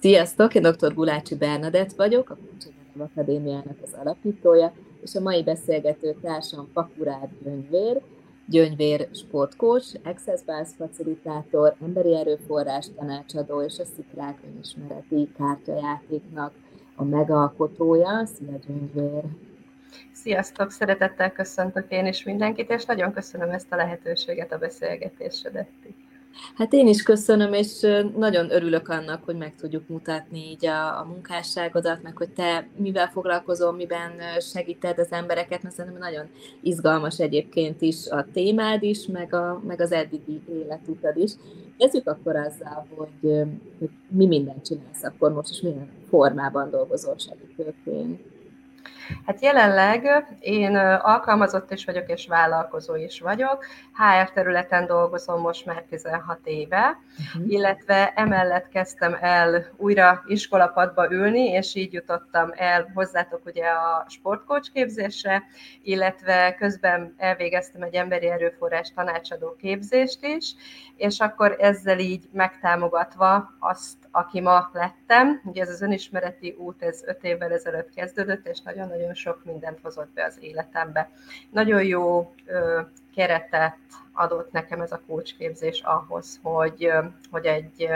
Sziasztok, én dr. Gulácsi Bernadett vagyok, a Kulcsodanov Akadémiának az alapítója, és a mai beszélgető társam Pakurád Gyöngyvér, Gyöngyvér sportcoach, Access Bars facilitátor, emberi erőforrás tanácsadó és a Szikrák önismereti kártyajátéknak a megalkotója. Szia Gyöngyvér! Sziasztok, szeretettel köszöntök én is mindenkit, és nagyon köszönöm ezt a lehetőséget a beszélgetésre, Detti. Hát én is köszönöm, és nagyon örülök annak, hogy meg tudjuk mutatni így a, a munkásságodat, meg hogy te mivel foglalkozol, miben segíted az embereket, mert szerintem nagyon izgalmas egyébként is a témád is, meg, a, meg az eddigi életutad is. Kezdjük akkor azzal, hogy, hogy mi mindent csinálsz akkor most, és milyen formában dolgozol segítőként. Hát jelenleg én alkalmazott is vagyok, és vállalkozó is vagyok. HR területen dolgozom most már 16 éve, uh-huh. illetve emellett kezdtem el újra iskolapadba ülni, és így jutottam el hozzátok ugye a sportcoach képzésre, illetve közben elvégeztem egy emberi erőforrás tanácsadó képzést is, és akkor ezzel így megtámogatva azt, aki ma lettem, ugye ez az önismereti út, ez öt évvel ezelőtt kezdődött, és nagyon-nagyon sok mindent hozott be az életembe. Nagyon jó keretet adott nekem ez a kócsképzés ahhoz, hogy, hogy egy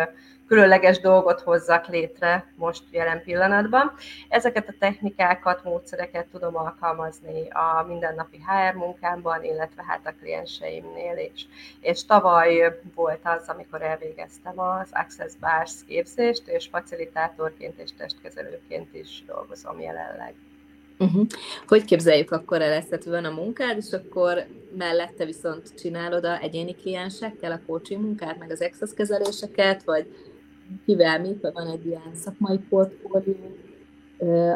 különleges dolgot hozzak létre most jelen pillanatban. Ezeket a technikákat, módszereket tudom alkalmazni a mindennapi HR munkámban, illetve hát a klienseimnél is. És tavaly volt az, amikor elvégeztem az Access Bars képzést, és facilitátorként és testkezelőként is dolgozom jelenleg. Uh-huh. Hogy képzeljük akkor el ezt? Van a munkád, és akkor mellette viszont csinálod a egyéni kliensekkel a coaching munkát, meg az access kezeléseket, vagy kivel mit, vagy van egy ilyen szakmai portfólió,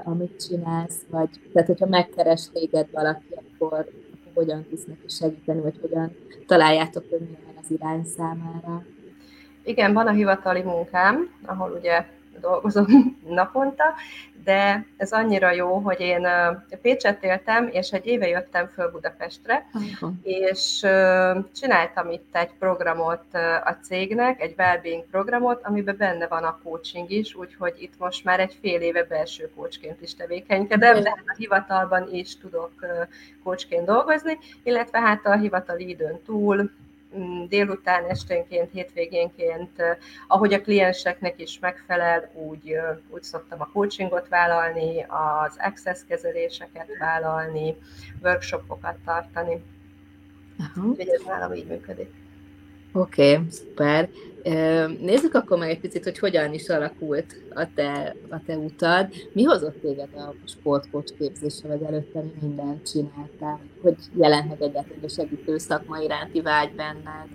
amit csinálsz, vagy tehát hogyha megkeres téged valaki, akkor, akkor hogyan tudsz neki segíteni, vagy hogyan találjátok, hogy milyen az irány számára? Igen, van a hivatali munkám, ahol ugye dolgozom naponta, de ez annyira jó, hogy én Pécset éltem, és egy éve jöttem föl Budapestre, uh-huh. és csináltam itt egy programot a cégnek, egy wellbeing programot, amiben benne van a coaching is, úgyhogy itt most már egy fél éve belső coachként is tevékenykedem, de hát a hivatalban is tudok coachként dolgozni, illetve hát a hivatali időn túl délután, esténként, hétvégénként, ahogy a klienseknek is megfelel, úgy, úgy szoktam a coachingot vállalni, az access kezeléseket vállalni, workshopokat tartani. Aha. Úgyhogy ez nálam így működik. Oké, okay, szuper. Nézzük akkor meg egy picit, hogy hogyan is alakult a te, a te utad. Mi hozott téged a sportkocs képzésre, vagy előtte mi mindent csináltál? Hogy jelent meg egyáltalán a segítő szakma iránti vágy benned?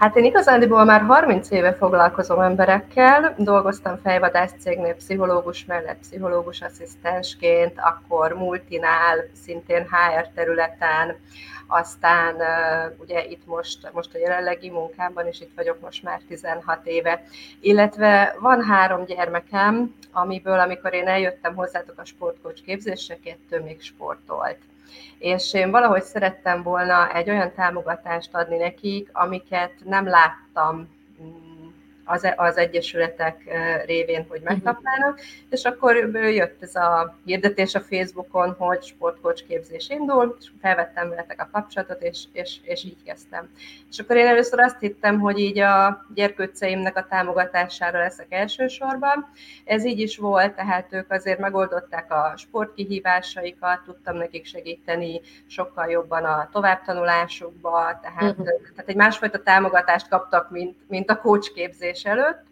Hát én igazándiból már 30 éve foglalkozom emberekkel, dolgoztam fejvadász cégnél pszichológus mellett pszichológus asszisztensként, akkor multinál, szintén HR területen, aztán ugye itt most, most a jelenlegi munkámban is itt vagyok most már 16 éve, illetve van három gyermekem, amiből amikor én eljöttem hozzátok a sportkocs képzésre, kettő még sportolt és én valahogy szerettem volna egy olyan támogatást adni nekik, amiket nem láttam az, az egyesületek révén, hogy mhm. megkapnának, és akkor jött ez a hirdetés a Facebookon, hogy sportcoach képzés indul, és felvettem veletek a kapcsolatot, és, és, és így kezdtem. És akkor én először azt hittem, hogy így a gyerkőceimnek a támogatására leszek elsősorban. Ez így is volt, tehát ők azért megoldották a sportkihívásaikat, tudtam nekik segíteni sokkal jobban a továbbtanulásukba, tehát, uh-huh. tehát egy másfajta támogatást kaptak, mint, mint a coach képzés születés előtt,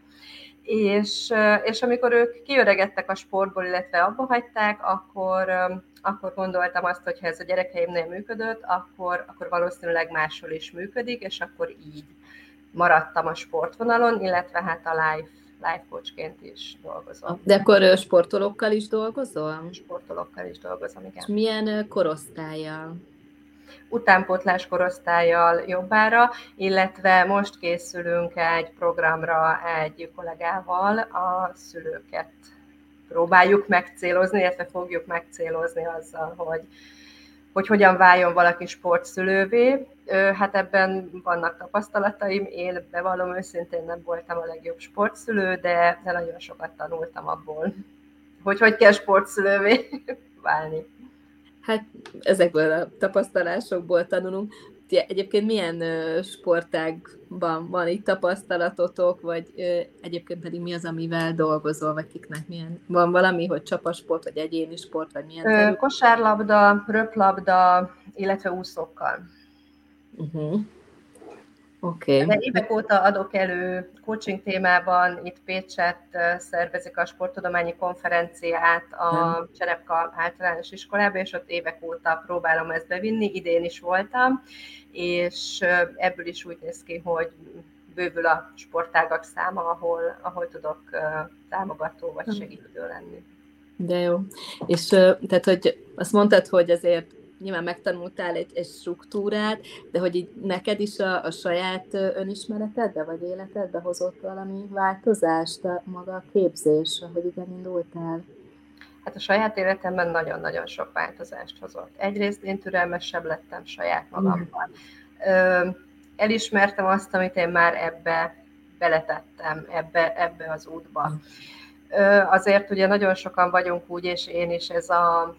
és, és amikor ők kiöregedtek a sportból, illetve abba hagyták, akkor, akkor gondoltam azt, hogy ha ez a gyerekeimnél működött, akkor, akkor valószínűleg máshol is működik, és akkor így maradtam a sportvonalon, illetve hát a life, life coachként is dolgozom. De akkor sportolókkal is dolgozol? Sportolókkal is dolgozom, igen. És milyen korosztályjal? Utánpótlás korosztályjal jobbára, illetve most készülünk egy programra egy kollégával a szülőket próbáljuk megcélozni, illetve fogjuk megcélozni azzal, hogy hogy hogyan váljon valaki sportszülővé. Hát ebben vannak tapasztalataim, én bevallom őszintén nem voltam a legjobb sportszülő, de, de nagyon sokat tanultam abból, hogy hogy kell sportszülővé válni. Hát ezekből a tapasztalásokból tanulunk. Egyébként milyen sportágban van itt tapasztalatotok, vagy egyébként pedig mi az, amivel dolgozol, vagy kiknek milyen? Van valami, hogy csapasport, vagy egyéni sport, vagy milyen? Kosárlabda, röplabda, illetve úszókkal. Uh-huh. Okay. De évek óta adok elő coaching témában, itt Pécset szervezik a sporttudományi konferenciát a Cserepka általános iskolába, és ott évek óta próbálom ezt bevinni, idén is voltam, és ebből is úgy néz ki, hogy bővül a sportágak száma, ahol, ahol tudok támogató vagy hm. segítő lenni. De jó. És tehát, hogy azt mondtad, hogy azért nyilván megtanultál egy, egy struktúrát, de hogy így neked is a, a saját önismeretedbe vagy életedbe hozott valami változást a maga a képzés, ahogy igen indultál? Hát a saját életemben nagyon-nagyon sok változást hozott. Egyrészt én türelmesebb lettem saját magammal. Mm. Elismertem azt, amit én már ebbe beletettem, ebbe, ebbe az útba. Mm. Azért ugye nagyon sokan vagyunk úgy, és én is ez a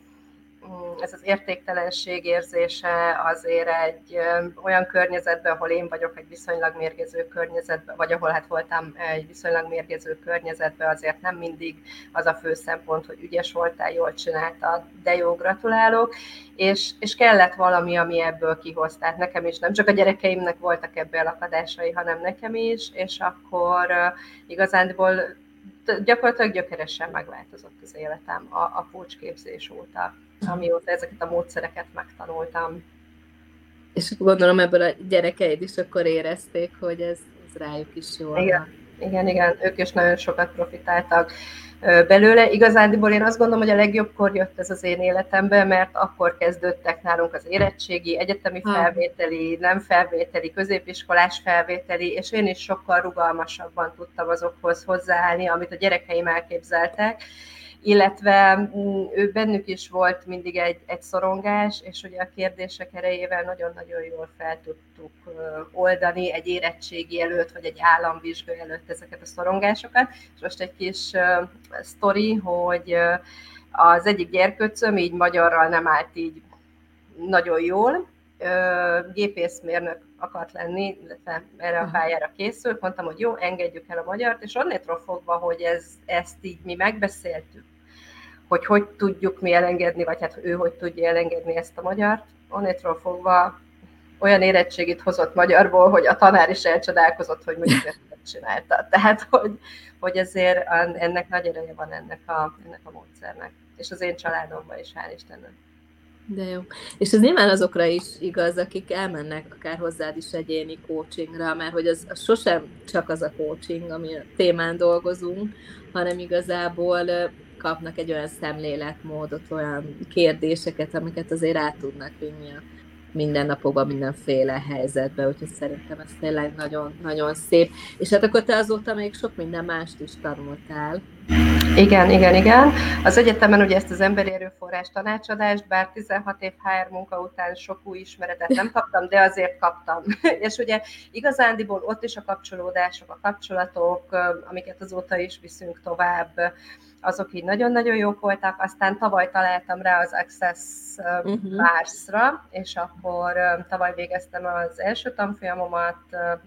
ez az értéktelenség érzése azért egy olyan környezetben, ahol én vagyok egy viszonylag mérgező környezetben, vagy ahol hát voltam egy viszonylag mérgező környezetben, azért nem mindig az a fő szempont, hogy ügyes voltál, jól csináltad, de jó, gratulálok, és, és kellett valami, ami ebből kihoz. Tehát nekem is, nem csak a gyerekeimnek voltak ebből akadásai, hanem nekem is, és akkor igazándiból gyakorlatilag gyökeresen megváltozott az életem a, a coachképzés óta amióta ezeket a módszereket megtanultam. És gondolom ebből a gyerekeid is akkor érezték, hogy ez, ez rájuk is jó. Igen, igen, igen, ők is nagyon sokat profitáltak belőle. Igazándiból én azt gondolom, hogy a legjobbkor jött ez az én életembe, mert akkor kezdődtek nálunk az érettségi, egyetemi felvételi, nem felvételi, középiskolás felvételi, és én is sokkal rugalmasabban tudtam azokhoz hozzáállni, amit a gyerekeim elképzeltek, illetve mm, ő bennük is volt mindig egy, egy szorongás, és ugye a kérdések erejével nagyon-nagyon jól fel tudtuk oldani egy érettségi előtt, vagy egy államvizsga előtt ezeket a szorongásokat. És most egy kis sztori, hogy az egyik gyerkőcöm így magyarral nem állt így nagyon jól, gépészmérnök akart lenni, illetve erre a pályára készült, mondtam, hogy jó, engedjük el a magyart, és onnétról fogva, hogy ez, ezt így mi megbeszéltük, hogy hogy tudjuk mi elengedni, vagy hát ő hogy tudja elengedni ezt a magyart, onnétról fogva olyan érettségit hozott magyarból, hogy a tanár is elcsodálkozott, hogy mondjuk ezt csinálta. Tehát, hogy, hogy ezért ennek nagy ereje van ennek a, ennek a módszernek. És az én családomban is, hál' Istennek. De jó. És ez nyilván azokra is igaz, akik elmennek akár hozzád is egyéni coachingra, mert hogy az, az sosem csak az a coaching, ami a témán dolgozunk, hanem igazából kapnak egy olyan szemléletmódot, olyan kérdéseket, amiket azért át tudnak vinni a mindennapokban, mindenféle helyzetben, úgyhogy szerintem ez tényleg nagyon, nagyon szép. És hát akkor te azóta még sok minden mást is tanultál. Igen, igen, igen. Az egyetemen ugye ezt az emberi erőforrás tanácsadást, bár 16 év HR munka után sok új ismeretet nem kaptam, de azért kaptam. És ugye igazándiból ott is a kapcsolódások, a kapcsolatok, amiket azóta is viszünk tovább, azok így nagyon-nagyon jók voltak, aztán tavaly találtam rá az Access uh-huh. És akkor tavaly végeztem az első tanfolyamomat,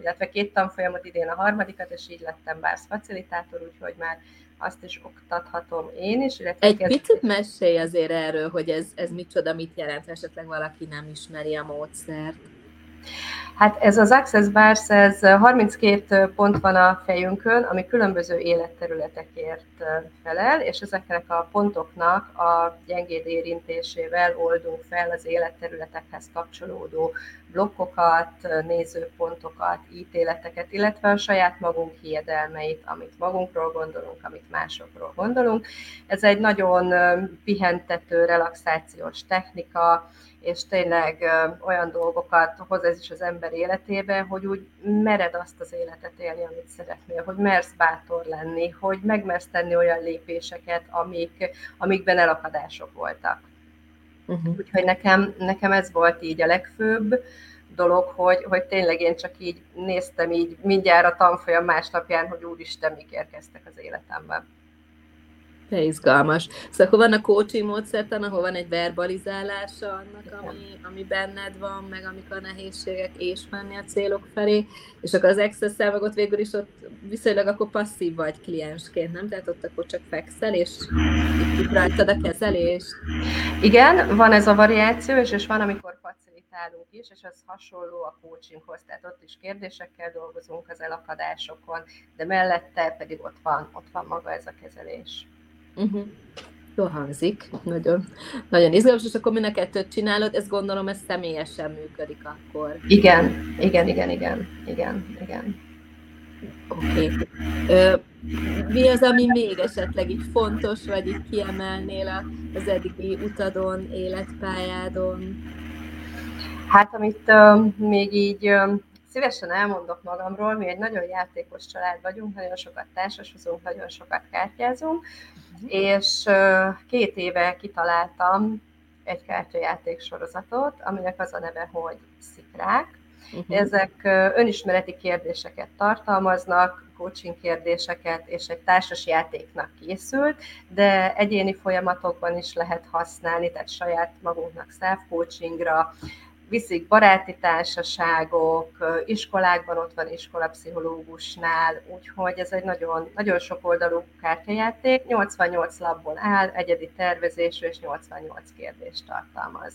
illetve két tanfolyamot, idén a harmadikat, és így lettem Mars facilitátor, úgyhogy már azt is oktathatom én is. Illetve Egy kezd... picit mesélj azért erről, hogy ez, ez micsoda, mit jelent, esetleg valaki nem ismeri a módszert. Hát ez az Access Bars, ez 32 pont van a fejünkön, ami különböző életterületekért felel, és ezeknek a pontoknak a gyengéd érintésével oldunk fel az életterületekhez kapcsolódó blokkokat, nézőpontokat, ítéleteket, illetve a saját magunk hiedelmeit, amit magunkról gondolunk, amit másokról gondolunk. Ez egy nagyon pihentető, relaxációs technika, és tényleg olyan dolgokat hoz ez is az ember életébe, hogy úgy mered azt az életet élni, amit szeretnél, hogy mersz bátor lenni, hogy megmersz tenni olyan lépéseket, amik, amikben elakadások voltak. Uh-huh. Úgyhogy nekem, nekem ez volt így a legfőbb dolog, hogy, hogy tényleg én csak így néztem így mindjárt a tanfolyam másnapján, hogy úristen, mik érkeztek az életemben. De izgalmas. Szóval akkor van a coaching módszertan, ahol van egy verbalizálása annak, ami, ami benned van, meg amik a nehézségek, és menni a célok felé, és akkor az access meg ott végül is ott viszonylag akkor passzív vagy kliensként, nem? Tehát ott akkor csak fekszel, és rajtad a kezelést. Igen, van ez a variáció, és, és van, amikor facilitálunk is, és ez hasonló a coachinghoz, tehát ott is kérdésekkel dolgozunk az elakadásokon, de mellette pedig ott van, ott van maga ez a kezelés. Uh-huh. Jó hangzik, nagyon, nagyon izgalmas, és akkor mind a kettőt csinálod, ezt gondolom, ez személyesen működik akkor. Igen, igen, igen, igen, igen, igen. Oké. Okay. Mi az, ami még esetleg így fontos, vagy így kiemelnél az eddigi utadon, életpályádon? Hát, amit uh, még így uh, szívesen elmondok magamról, mi egy nagyon játékos család vagyunk, nagyon sokat társasozunk, nagyon sokat kártyázunk, és két éve kitaláltam egy kártyajáték sorozatot, aminek az a neve, hogy Szikrák. Uh-huh. Ezek önismereti kérdéseket tartalmaznak, coaching kérdéseket, és egy társas játéknak készült, de egyéni folyamatokban is lehet használni, tehát saját magunknak self-coachingra, viszik baráti társaságok, iskolákban ott van iskolapszichológusnál, úgyhogy ez egy nagyon, nagyon sok oldalú kártyajáték, 88 labból áll, egyedi tervezésű és 88 kérdést tartalmaz.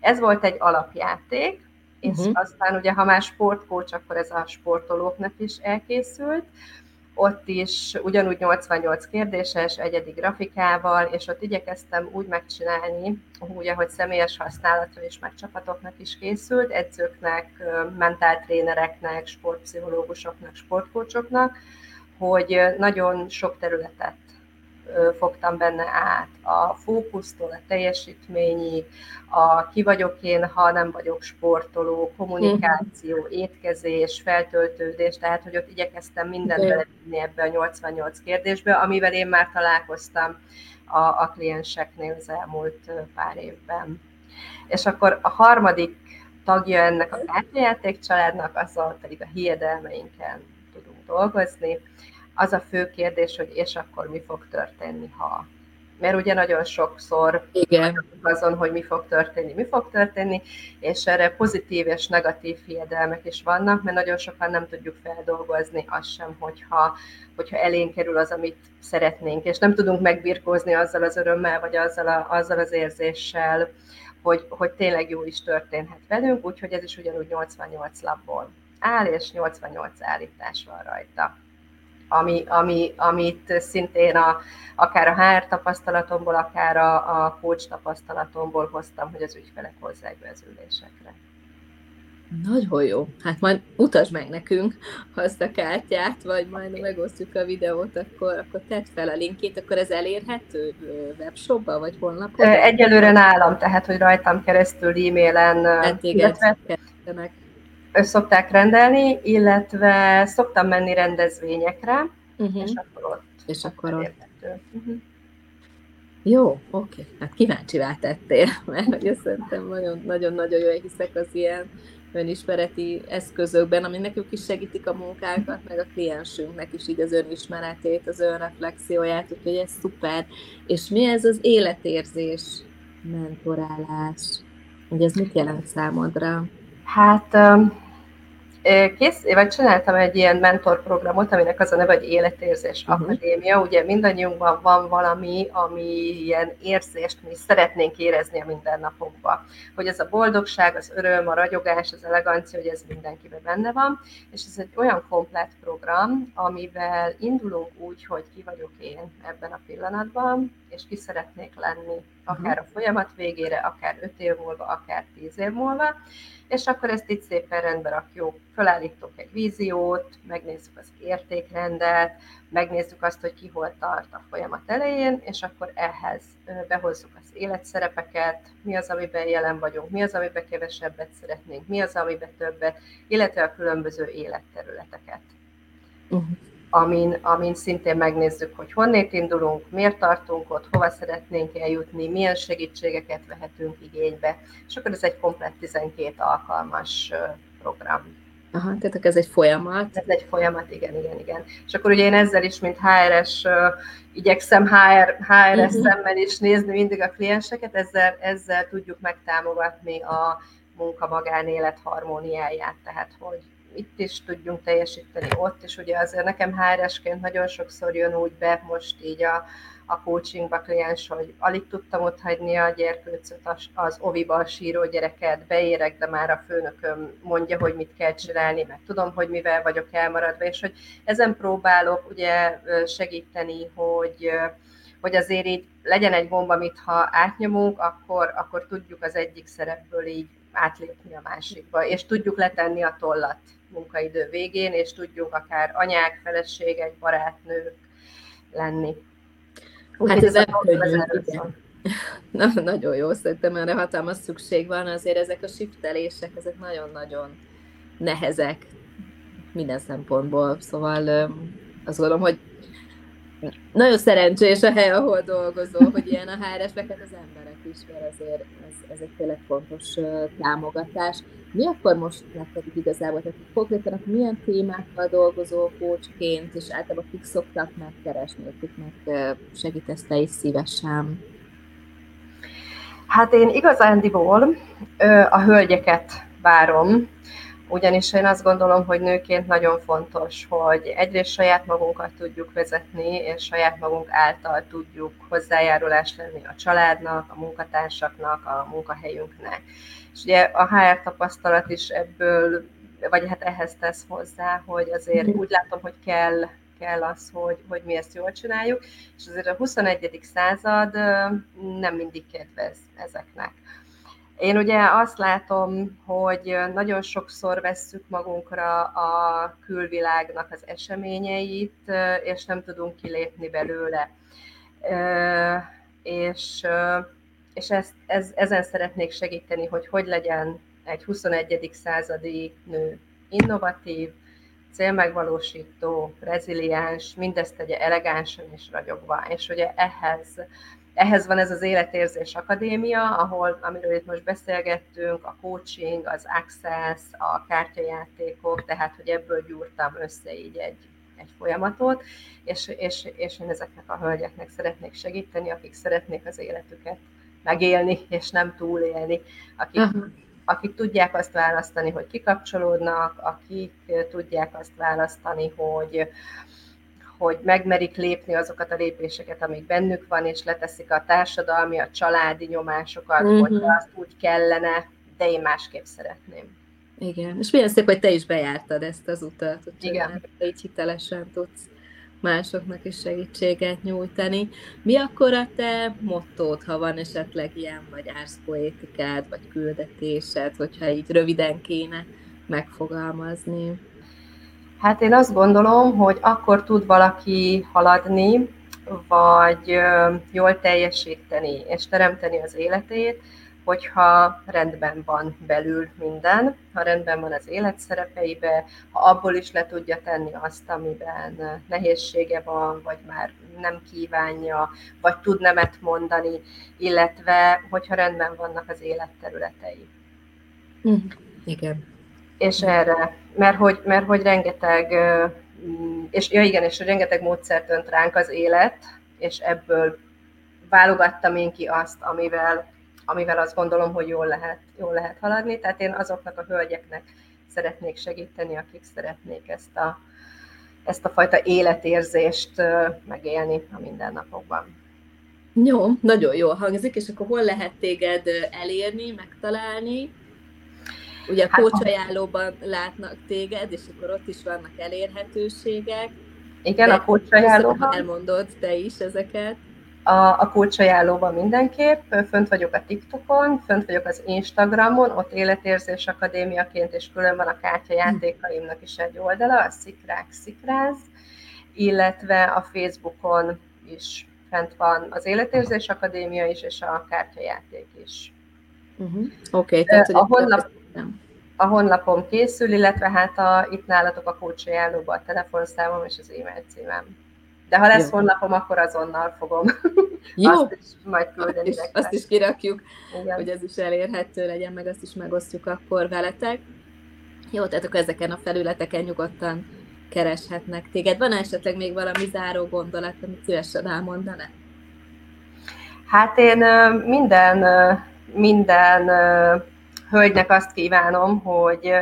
Ez volt egy alapjáték, és uh-huh. aztán ugye, ha már sportkócs, akkor ez a sportolóknak is elkészült, ott is ugyanúgy 88 kérdéses, egyedi grafikával, és ott igyekeztem úgy megcsinálni, úgy, ahogy személyes használatra is, meg csapatoknak is készült, edzőknek, mentáltrénereknek, sportpszichológusoknak, sportkócsoknak, hogy nagyon sok területet fogtam benne át, a fókusztól a teljesítményig, a ki vagyok én, ha nem vagyok sportoló, kommunikáció, étkezés, feltöltődés, tehát hogy ott igyekeztem mindent belevinni ebbe a 88 kérdésbe, amivel én már találkoztam a, a klienseknél az elmúlt pár évben. És akkor a harmadik tagja ennek a kártyajáték családnak, azzal pedig a hiedelmeinken tudunk dolgozni, az a fő kérdés, hogy és akkor mi fog történni, ha. Mert ugye nagyon sokszor Igen. azon, hogy mi fog történni, mi fog történni, és erre pozitív és negatív hiedelmek is vannak, mert nagyon sokan nem tudjuk feldolgozni azt sem, hogyha, hogyha elénk kerül az, amit szeretnénk, és nem tudunk megbirkózni azzal az örömmel, vagy azzal, a, azzal az érzéssel, hogy, hogy tényleg jó is történhet velünk, úgyhogy ez is ugyanúgy 88 lapból áll, és 88 állítás van rajta ami, ami, amit szintén a, akár a HR tapasztalatomból, akár a, a coach tapasztalatomból hoztam, hogy az ügyfelek hozzák be az ülésekre. Nagyon jó. Hát majd mutasd meg nekünk azt a kártyát, vagy majd megosztjuk a videót, akkor, akkor tedd fel a linkét, akkor ez elérhető webshopba, vagy honlapon? Egyelőre nálam, tehát, hogy rajtam keresztül e-mailen, hát illetve szokták rendelni, illetve szoktam menni rendezvényekre, uh-huh. és akkor ott. És akkor ott. Uh-huh. Jó, oké. Hát kíváncsivá tettél, mert hogy szerintem nagyon-nagyon jó, hiszek az ilyen önismereti eszközökben, ami nekünk is segítik a munkánkat, meg a kliensünknek is így az önismeretét, az önreflexióját, úgyhogy ez szuper. És mi ez az életérzés mentorálás? Hogy ez mit jelent számodra? Hát kész, vagy csináltam egy ilyen mentorprogramot, aminek az a neve, hogy Életérzés uh-huh. Akadémia. Ugye mindannyiunkban van valami, ami ilyen érzést mi szeretnénk érezni a mindennapokban. Hogy ez a boldogság, az öröm, a ragyogás, az elegancia, hogy ez mindenkiben benne van. És ez egy olyan komplet program, amivel indulunk úgy, hogy ki vagyok én ebben a pillanatban, és ki szeretnék lenni, akár a folyamat végére, akár öt év múlva, akár tíz év múlva és akkor ezt itt szépen rendbe rakjuk. Fölállítok egy víziót, megnézzük az értékrendet, megnézzük azt, hogy ki hol tart a folyamat elején, és akkor ehhez behozzuk az életszerepeket, mi az, amiben jelen vagyunk, mi az, amiben kevesebbet szeretnénk, mi az, amiben többet, illetve a különböző életterületeket. Uh-huh. Amin, amin szintén megnézzük, hogy honnét indulunk, miért tartunk ott, hova szeretnénk eljutni, milyen segítségeket vehetünk igénybe, és akkor ez egy komplet 12 alkalmas program. Aha, tehát ez egy folyamat. Ez egy folyamat, igen, igen, igen. És akkor ugye én ezzel is, mint HRS, igyekszem HR, HRS uh-huh. szemmel is nézni mindig a klienseket, ezzel, ezzel tudjuk megtámogatni a munka-magánélet harmóniáját, tehát hogy itt is tudjunk teljesíteni, ott is. Ugye azért nekem HRS-ként nagyon sokszor jön úgy be most így a, a coachingba kliens, hogy alig tudtam ott hagyni a gyerkőcöt, az, az oviba a síró gyereket, beérek, de már a főnököm mondja, hogy mit kell csinálni, meg tudom, hogy mivel vagyok elmaradva, és hogy ezen próbálok ugye segíteni, hogy hogy azért így legyen egy bomba, amit ha átnyomunk, akkor, akkor tudjuk az egyik szerepből így átlépni a másikba, és tudjuk letenni a tollat munkaidő végén, és tudjuk akár anyák, feleségek, barátnők lenni. Úgy hát ez elkönnyű, Na, nagyon jó, szerintem erre hatalmas szükség van, azért ezek a shiftelések, ezek nagyon-nagyon nehezek minden szempontból, szóval azt gondolom, hogy nagyon szerencsés a hely, ahol dolgozol, hogy ilyen a HR-eseket az emberek is, mert ezért ez, ez egy tényleg fontos támogatás. Mi akkor most nektek igazából, tehát konkrétan milyen témákkal dolgozó coachként, és általában kik szoktak megkeresni, akiknek segítesz te is szívesen? Hát én igazándiból a hölgyeket várom, ugyanis én azt gondolom, hogy nőként nagyon fontos, hogy egyrészt saját magunkat tudjuk vezetni, és saját magunk által tudjuk hozzájárulás lenni a családnak, a munkatársaknak, a munkahelyünknek. És ugye a HR tapasztalat is ebből, vagy hát ehhez tesz hozzá, hogy azért úgy látom, hogy kell kell az, hogy, hogy mi ezt jól csináljuk, és azért a 21. század nem mindig kedvez ezeknek. Én ugye azt látom, hogy nagyon sokszor vesszük magunkra a külvilágnak az eseményeit, és nem tudunk kilépni belőle. És, és ezt, ez, ezen szeretnék segíteni, hogy hogy legyen egy 21. századi nő innovatív, célmegvalósító, reziliens, mindezt tegye elegánsan és ragyogva. És ugye ehhez ehhez van ez az Életérzés Akadémia, ahol, amiről itt most beszélgettünk, a coaching, az access, a kártyajátékok, tehát hogy ebből gyúrtam össze így egy, egy folyamatot, és, és, és én ezeknek a hölgyeknek szeretnék segíteni, akik szeretnék az életüket megélni, és nem túlélni, akik, uh-huh. akik tudják azt választani, hogy kikapcsolódnak, akik tudják azt választani, hogy, hogy megmerik lépni azokat a lépéseket, amik bennük van, és leteszik a társadalmi, a családi nyomásokat, uh-huh. hogy azt úgy kellene, de én másképp szeretném. Igen, és milyen szép, hogy te is bejártad ezt az utat, hogy Igen. így hitelesen tudsz másoknak is segítséget nyújtani. Mi akkor a te mottód, ha van esetleg ilyen, vagy árszpoétikád, vagy küldetésed, hogyha így röviden kéne megfogalmazni? Hát én azt gondolom, hogy akkor tud valaki haladni, vagy jól teljesíteni és teremteni az életét, hogyha rendben van belül minden, ha rendben van az életszerepeibe, ha abból is le tudja tenni azt, amiben nehézsége van, vagy már nem kívánja, vagy tud nemet mondani, illetve hogyha rendben vannak az életterületei. Mm, igen és erre, mert hogy, mert hogy rengeteg, és ja igen, és rengeteg módszert önt ránk az élet, és ebből válogattam én ki azt, amivel, amivel azt gondolom, hogy jól lehet, jól lehet haladni. Tehát én azoknak a hölgyeknek szeretnék segíteni, akik szeretnék ezt a, ezt a fajta életérzést megélni a mindennapokban. Jó, nagyon jól hangzik, és akkor hol lehet téged elérni, megtalálni? Ugye a hát, ajánlóban látnak téged, és akkor ott is vannak elérhetőségek. Igen, a ajánlóban. Elmondod te is ezeket. A, a ajánlóban mindenképp, fönt vagyok a TikTokon, fönt vagyok az Instagramon, ott életérzés akadémiaként, és külön van a kártyajátékaimnak is egy oldala, a Szikrák Szikráz, illetve a Facebookon is fent van az Életérzés Akadémia is, és a kártyajáték is. Uh-huh. Oké, okay, tehát hogy a honlap, nem. a honlapom készül, illetve hát a, itt nálatok a coach a telefonszámom és az e-mail címem. De ha lesz Jó. honlapom, akkor azonnal fogom Jó. azt is majd küldeni azt azt is kirakjuk, Igen. hogy ez is elérhető legyen, meg azt is megosztjuk akkor veletek. Jó, tehát akkor ezeken a felületeken nyugodtan kereshetnek téged. Van esetleg még valami záró gondolat, amit szívesen elmondaná? Hát én minden, minden hölgynek azt kívánom, hogy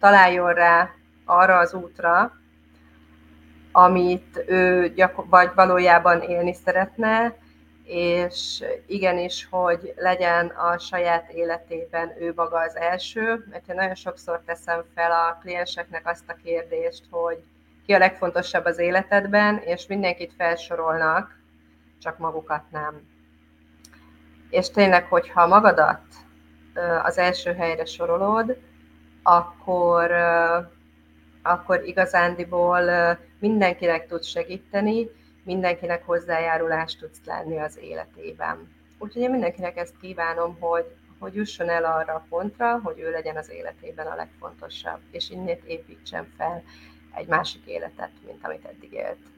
találjon rá arra az útra, amit ő gyakor- vagy valójában élni szeretne, és igenis, hogy legyen a saját életében ő maga az első, mert én nagyon sokszor teszem fel a klienseknek azt a kérdést, hogy ki a legfontosabb az életedben, és mindenkit felsorolnak, csak magukat nem. És tényleg, hogyha magadat az első helyre sorolod, akkor, akkor igazándiból mindenkinek tudsz segíteni, mindenkinek hozzájárulást tudsz lenni az életében. Úgyhogy én mindenkinek ezt kívánom, hogy, hogy jusson el arra a pontra, hogy ő legyen az életében a legfontosabb, és innét építsen fel egy másik életet, mint amit eddig élt.